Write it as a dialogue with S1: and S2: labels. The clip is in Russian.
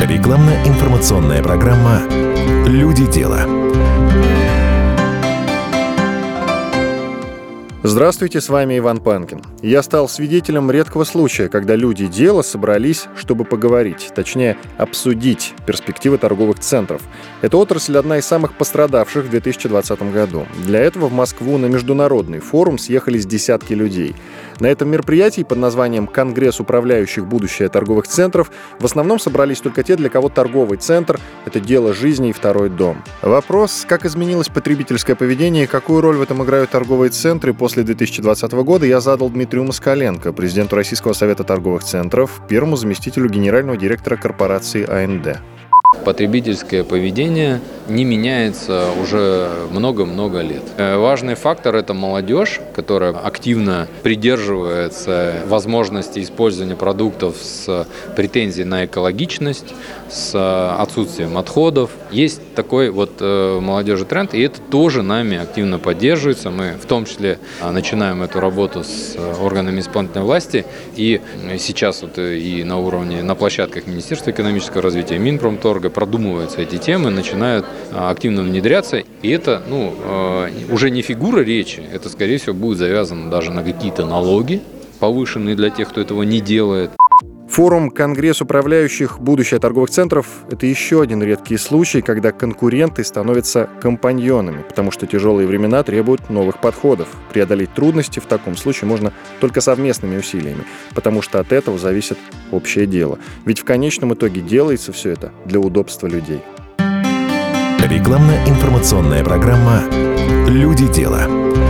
S1: Рекламно-информационная программа «Люди дела».
S2: Здравствуйте, с вами Иван Панкин. Я стал свидетелем редкого случая, когда люди дела собрались, чтобы поговорить, точнее, обсудить перспективы торговых центров. Эта отрасль одна из самых пострадавших в 2020 году. Для этого в Москву на международный форум съехались десятки людей. На этом мероприятии под названием «Конгресс управляющих будущее торговых центров» в основном собрались только те, для кого торговый центр – это дело жизни и второй дом. Вопрос, как изменилось потребительское поведение и какую роль в этом играют торговые центры после 2020 года, я задал Дмитрию Москаленко, президенту Российского совета торговых центров, первому заместителю генерального директора корпорации АНД.
S3: Потребительское поведение не меняется уже много-много лет. Э, важный фактор – это молодежь, которая активно придерживается возможности использования продуктов с претензией на экологичность, с отсутствием отходов. Есть такой вот э, молодежи тренд, и это тоже нами активно поддерживается. Мы в том числе а, начинаем эту работу с органами исполнительной власти, и сейчас вот э, и на уровне, на площадках Министерства экономического развития, Минпромторга продумываются эти темы, начинают активно внедряться. И это ну, а, уже не фигура речи, это, скорее всего, будет завязано даже на какие-то налоги, повышенные для тех, кто этого не делает.
S2: Форум «Конгресс управляющих будущее торговых центров» — это еще один редкий случай, когда конкуренты становятся компаньонами, потому что тяжелые времена требуют новых подходов. Преодолеть трудности в таком случае можно только совместными усилиями, потому что от этого зависит общее дело. Ведь в конечном итоге делается все это для удобства людей.
S1: Рекламно-информационная программа «Люди дела».